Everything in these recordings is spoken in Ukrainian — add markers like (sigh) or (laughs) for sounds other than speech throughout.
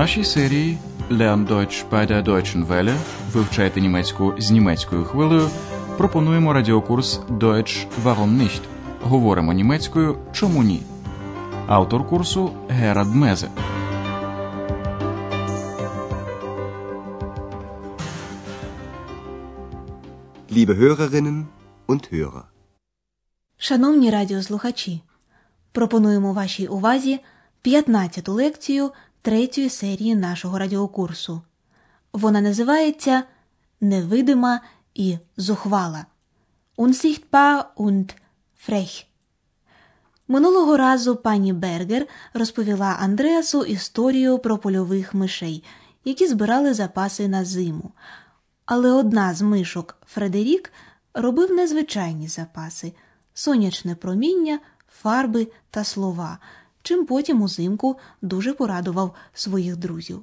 нашій серії Lern Deutsch bei der Deutschen Welle вивчайте німецьку з німецькою хвилею. Пропонуємо радіокурс Deutsch Warum nicht? Говоримо німецькою Чому ні? Автор курсу Герад Мезе. Liebe Hörerinnen und Hörer. Шановні радіослухачі, пропонуємо вашій увазі 15-ту лекцію третьої серії нашого радіокурсу. Вона називається Невидима і зухвала. Unsichtbar und frech. Минулого разу пані Бергер розповіла Андреасу історію про польових мишей, які збирали запаси на зиму. Але одна з мишок Фредерік робив незвичайні запаси сонячне проміння, фарби та слова, чим потім узимку дуже порадував своїх друзів.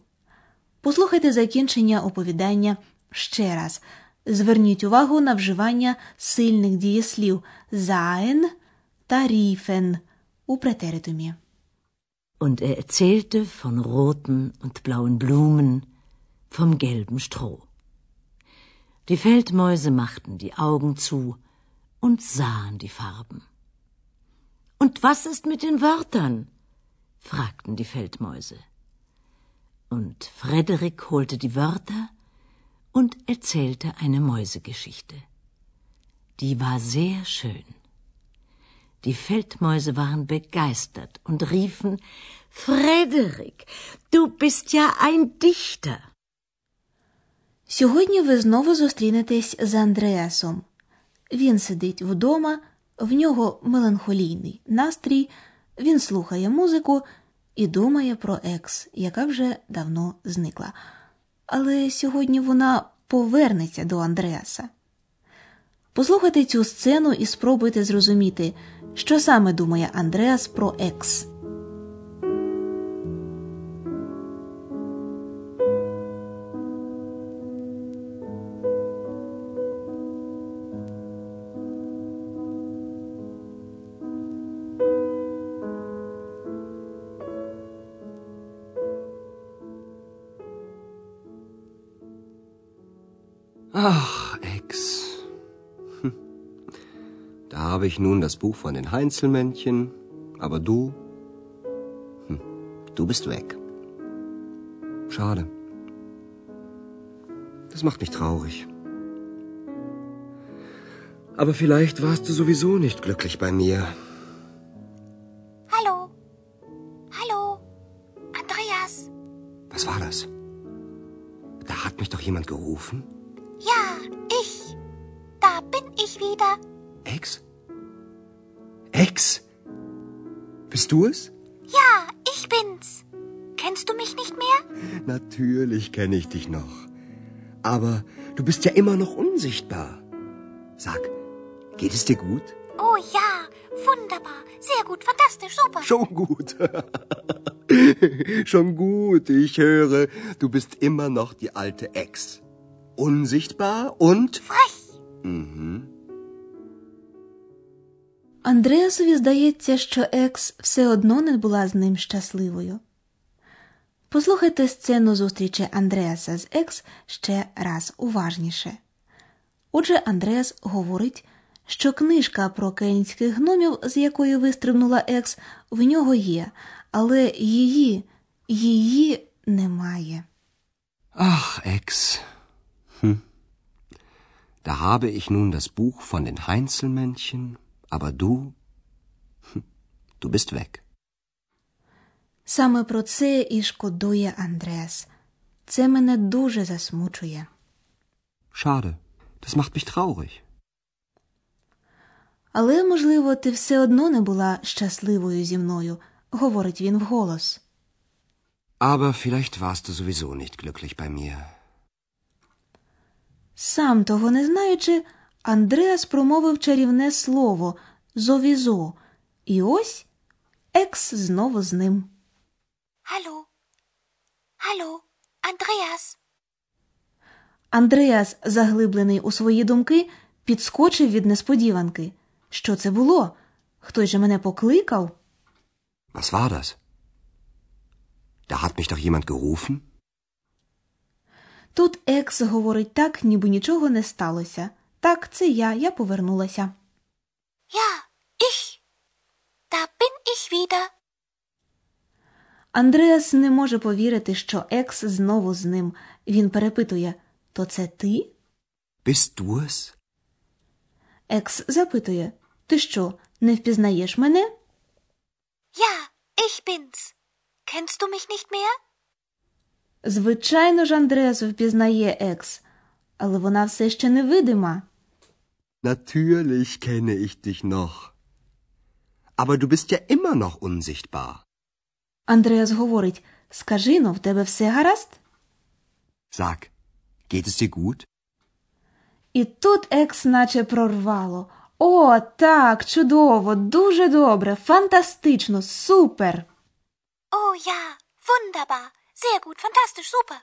Послухайте закінчення оповідання ще раз. Зверніть увагу на вживання сильних дієслів sein та riefen у претеритумі. Und er erzählte von roten und blauen Blumen, vom gelben Stroh. Die Feldmäuse machten die Augen zu und sahen die Farben. Und was ist mit den Wörtern? fragten die Feldmäuse. Und Frederik holte die Wörter und erzählte eine Mäusegeschichte. Die war sehr schön. Die Feldmäuse waren begeistert und riefen Frederik, du bist ja ein Dichter. Сьогодні ви знову зустрінетесь з Андреасом. Він сидить вдома, в нього меланхолійний настрій, він слухає музику і думає про екс, яка вже давно зникла. Але сьогодні вона повернеться до Андреаса. Послухайте цю сцену і спробуйте зрозуміти, що саме думає Андреас про екс. Ach, Ex. Hm. Da habe ich nun das Buch von den Heinzelmännchen, aber du, hm, du bist weg. Schade. Das macht mich traurig. Aber vielleicht warst du sowieso nicht glücklich bei mir. Hallo? Hallo? Andreas? Was war das? Da hat mich doch jemand gerufen. Ich wieder. Ex? Ex? Bist du es? Ja, ich bin's. Kennst du mich nicht mehr? Natürlich kenne ich dich noch. Aber du bist ja immer noch unsichtbar. Sag, geht es dir gut? Oh ja, wunderbar. Sehr gut, fantastisch, super. Schon gut. (laughs) Schon gut, ich höre, du bist immer noch die alte Ex. Unsichtbar und... Frech. Mhm. Андреасові здається, що екс все одно не була з ним щасливою. Послухайте сцену зустрічі Андреаса з екс ще раз уважніше. Отже, Андреас говорить, що книжка про кельнських гномів, з якої вистрибнула екс, в нього є, але її, її немає. Ach, Ex. Hm. Da habe ich nun das Buch von den Heinzelmännchen, aber du, hm, du bist weg. Саме про це і шкодує Андреас. Це мене дуже засмучує. Schade, das macht mich traurig. Але, можливо, ти все одно не була щасливою зі мною, говорить він вголос. Aber vielleicht warst du sowieso nicht glücklich bei mir. Сам того не знаючи, Андреас промовив чарівне слово зовізо, і ось екс знову з ним. Hallo? Hallo? Andreas? Андреас, заглиблений у свої думки, підскочив від несподіванки. Що це було? Хтось же мене покликав? Was war das? Da hat mich doch jemand gerufen. Тут Екс говорить так, ніби нічого не сталося. Так, це я, я повернулася. Ja, ich. Da bin ich wieder. Андреас не може повірити, що Екс знову з ним. Він перепитує То це ти? Bist du es? Екс запитує Ти що, не впізнаєш мене? Ja, ich bin's. Kennst du mich nicht mehr? Звичайно ж, Андреас впізнає Екс, але вона все ще невидима. Natürlich kenne ich dich noch. Aber du bist ja immer noch unsichtbar. Андреас говорить Скажи но, в тебе все гаразд? Sag, geht es dir gut? І тут Екс наче прорвало. О, так, чудово, дуже добре, фантастично, супер. Oh ja, wunderbar. Sehr gut, fantastisch, super.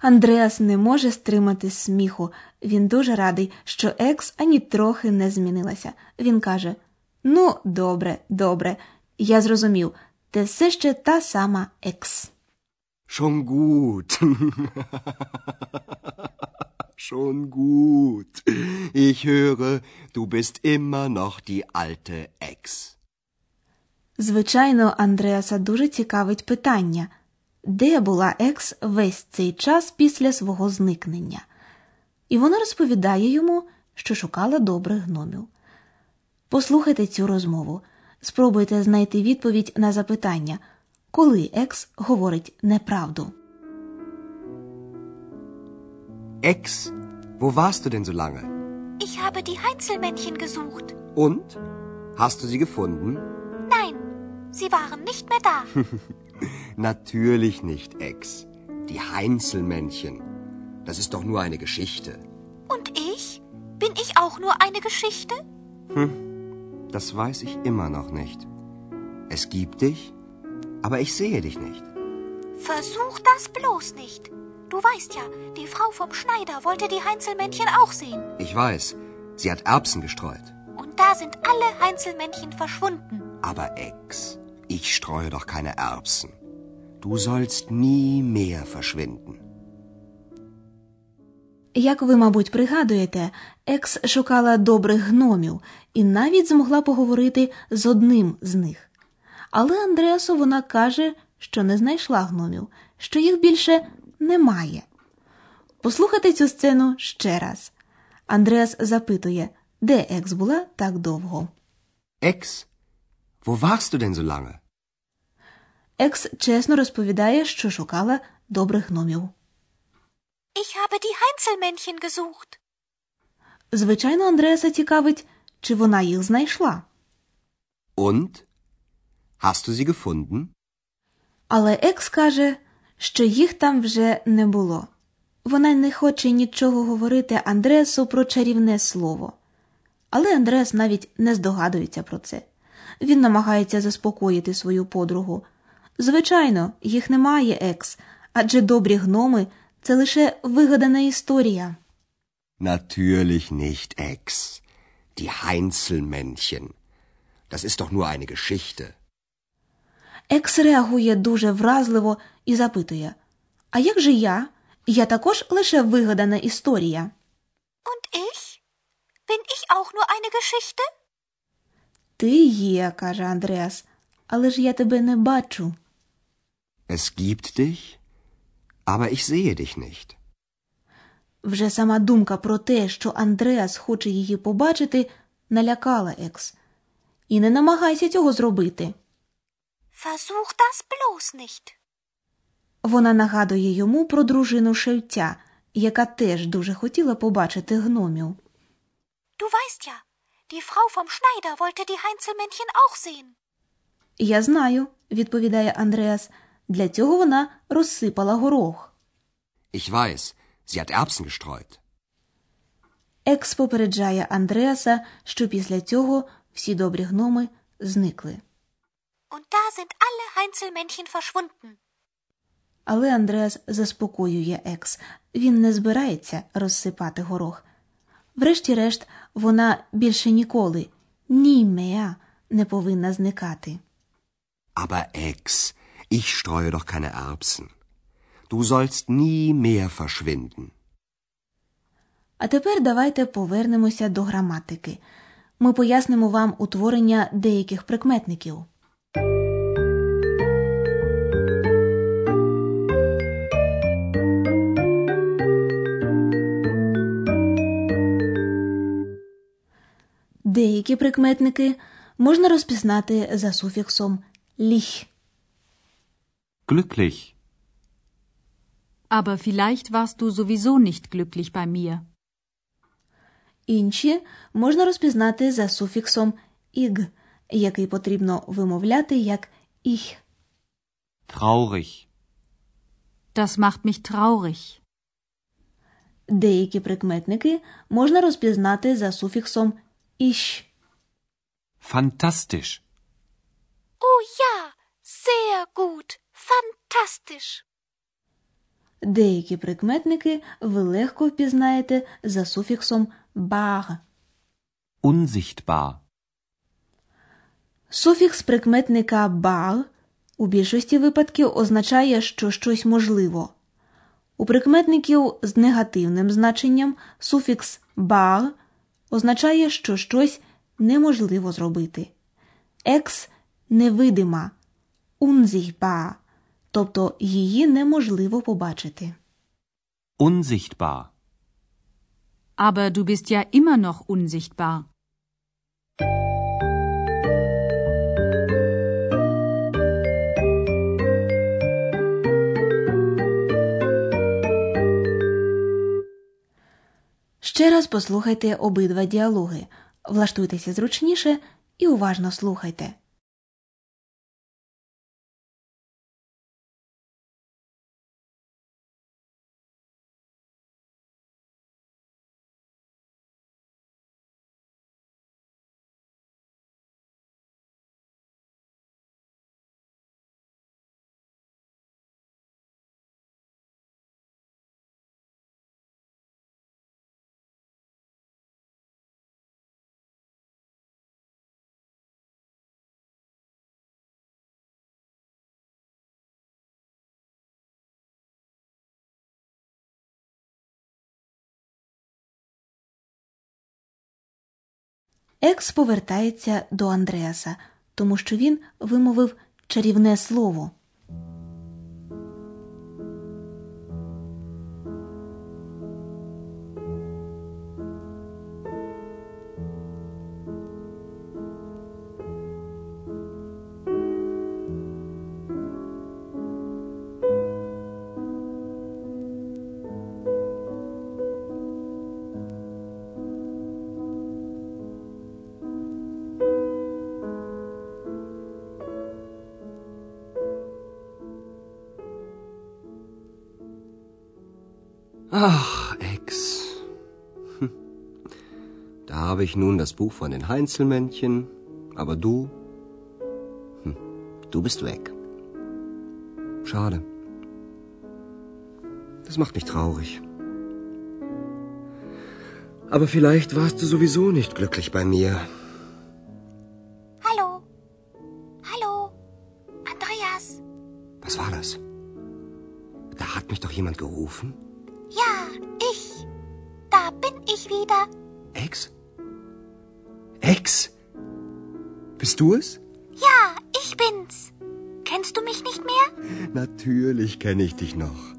Андреас не може стримати сміху. Він дуже радий, що Екс ані трохи не змінилася. Він каже: Ну, добре, добре, я зрозумів, ти все ще та сама Екс. Schon gut. Schon gut. Ich höre, du bist immer noch die alte Ex. Звичайно, Андреаса дуже цікавить питання, де була Екс весь цей час після свого зникнення. І вона розповідає йому, що шукала добрих гномів. Послухайте цю розмову. Спробуйте знайти відповідь на запитання, коли Екс говорить неправду. Ex, wo warst du denn so lange? Ich habe die Heinzelmännchen gesucht. Und? Hast du sie gefunden? Nein, sie waren nicht mehr da. (laughs) Natürlich nicht, Ex. Die Heinzelmännchen. Das ist doch nur eine Geschichte. Und ich? Bin ich auch nur eine Geschichte? Das weiß ich immer noch nicht. Es gibt dich, aber ich sehe dich nicht. Versuch das bloß nicht. Du weißt ja, die Frau vom Schneider wollte die Heinzelmännchen auch sehen. Ich weiß, sie hat Erbsen gestreut. Und da sind alle Heinzelmännchen verschwunden. Aber Ex, ich streue doch keine Erbsen. Du sollst nie mehr verschwinden. Як ви, мабуть, пригадуєте, Екс шукала добрих гномів і навіть змогла поговорити з одним з них. Але Андреасу вона каже, що не знайшла гномів, що їх більше немає. Послухайте цю сцену ще раз. Андреас запитує, де Екс була так довго. Ex, wo warst du denn so lange? Екс чесно розповідає, що шукала добрих гномів. Ich habe die Heinzelmännchen gesucht. Звичайно, Андреаса цікавить, чи вона їх знайшла. Und? Hast du sie gefunden? Але Екс каже, що їх там вже не було. Вона не хоче нічого говорити Андреасу про чарівне слово. Але Андреас навіть не здогадується про це. Він намагається заспокоїти свою подругу. Звичайно, їх немає, Екс, адже добрі гноми це лише вигадана історія. Natürlich nicht, Ex. Die Heinzelmännchen. Das ist doch nur eine Geschichte. Екс реагує дуже вразливо і запитує: А як же я? Я також лише вигадана історія. Und ich? Bin ich auch nur eine Geschichte? Ти є, каже Андреас, але ж я тебе не бачу. Es gibt dich, aber ich sehe dich nicht. Вже сама думка про те, що Андреас хоче її побачити, налякала Екс. І не намагайся цього зробити. Versuch das bloß nicht. Вона нагадує йому про дружину шевця, яка теж дуже хотіла побачити гномів. Du weißt ja, die Frau vom Schneider wollte die Heinzelmännchen auch sehen. Я знаю, відповідає Андреас. Для цього вона розсипала горох. Ich weiß, sie hat Erbsen gestreut. Екс попереджає Андреаса, що після цього всі добрі гноми зникли. Und da sind alle Heinzelmännchen verschwunden. Але Андреас заспокоює Екс. Він не збирається розсипати горох. Врешті-решт, вона більше ніколи, ні меа, не повинна зникати. Aber Ex, Ich streue doch keine Erbsen. Du sollst nie mehr verschwinden. А тепер давайте повернемося до граматики. Ми пояснимо вам утворення деяких прикметників. Деякі прикметники можна розпізнати за суфіксом ліх. Glücklich. Aber vielleicht warst du sowieso nicht glücklich bei mir. Інші можна розпізнати за суфіксом іг, який потрібно вимовляти як іх. Traurig. Das macht mich traurig. Деякі прикметники можна розпізнати за суфіксом іш. Fantastisch. Oh ja, sehr gut. Fantastisch. Деякі прикметники ви легко впізнаєте за суфіксом баг. Unsichtbar. Суфікс прикметника баг у більшості випадків означає, що щось можливо. У прикметників з негативним значенням суфікс баг означає, що щось неможливо зробити. Екс невидима, unsichtbar, тобто її неможливо побачити. Unsichtbar. Aber du bist ja immer noch unsichtbar. Ще раз послухайте обидва діалоги, влаштуйтеся зручніше і уважно слухайте. Екс повертається до Андреаса, тому що він вимовив чарівне слово. Habe ich nun das Buch von den Heinzelmännchen, aber du, hm, du bist weg. Schade. Das macht mich traurig. Aber vielleicht warst du sowieso nicht glücklich bei mir. Hallo. Hallo. Andreas. Was war das? Da hat mich doch jemand gerufen. Ja, ich. Da bin ich wieder. Ex? Ex? Bist du es? Ja, ich bin's. Kennst du mich nicht mehr? Natürlich kenne ich dich noch.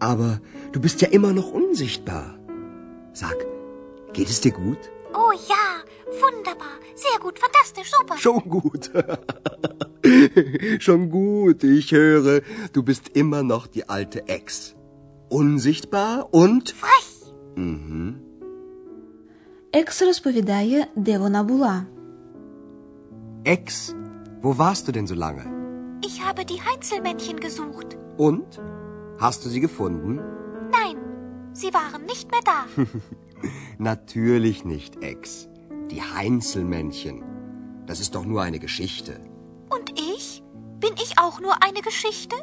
Aber du bist ja immer noch unsichtbar. Sag, geht es dir gut? Oh ja, wunderbar. Sehr gut, fantastisch, super. Schon gut. (laughs) Schon gut. Ich höre, du bist immer noch die alte Ex. Unsichtbar und... Frech. Mhm. Екс розповідає, де вона була. Ex, wo warst du denn so lange? Ich habe die Heinzelmännchen gesucht. Und? Hast du sie gefunden? Nein, sie waren nicht mehr da. (laughs) Natürlich nicht, Ex. Die Heinzelmännchen. Das ist doch nur eine Geschichte. Und ich? Bin ich auch nur eine Geschichte?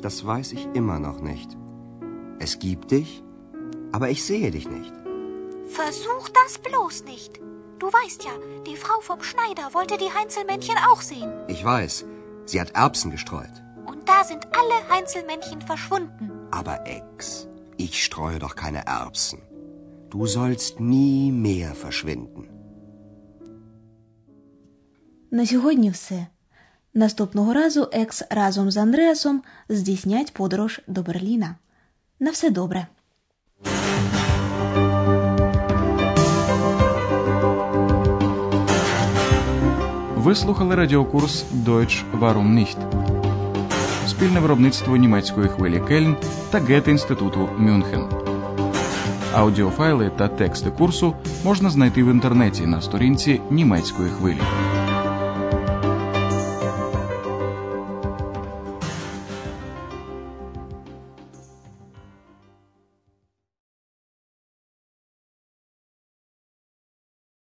Das weiß ich immer noch nicht. Es gibt dich, aber ich sehe dich nicht. Versuch das bloß nicht. Du weißt ja, die Frau vom Schneider wollte die Heinzelmännchen auch sehen. Ich weiß. Sie hat Erbsen gestreut. Und da sind alle Heinzelmännchen verschwunden. Aber Ex, ich streue doch keine Erbsen. Du sollst nie mehr verschwinden. На сьогодні все. Наступного разу Екс разом з Андреасом здійснять подорож до Берліна. На все добре. Ви слухали радіокурс Deutsch Warum nicht? Спільне виробництво німецької хвилі Кельн та Гете-інституту Мюнхен. Аудіофайли та тексти курсу можна знайти в інтернеті на сторінці німецької хвилі.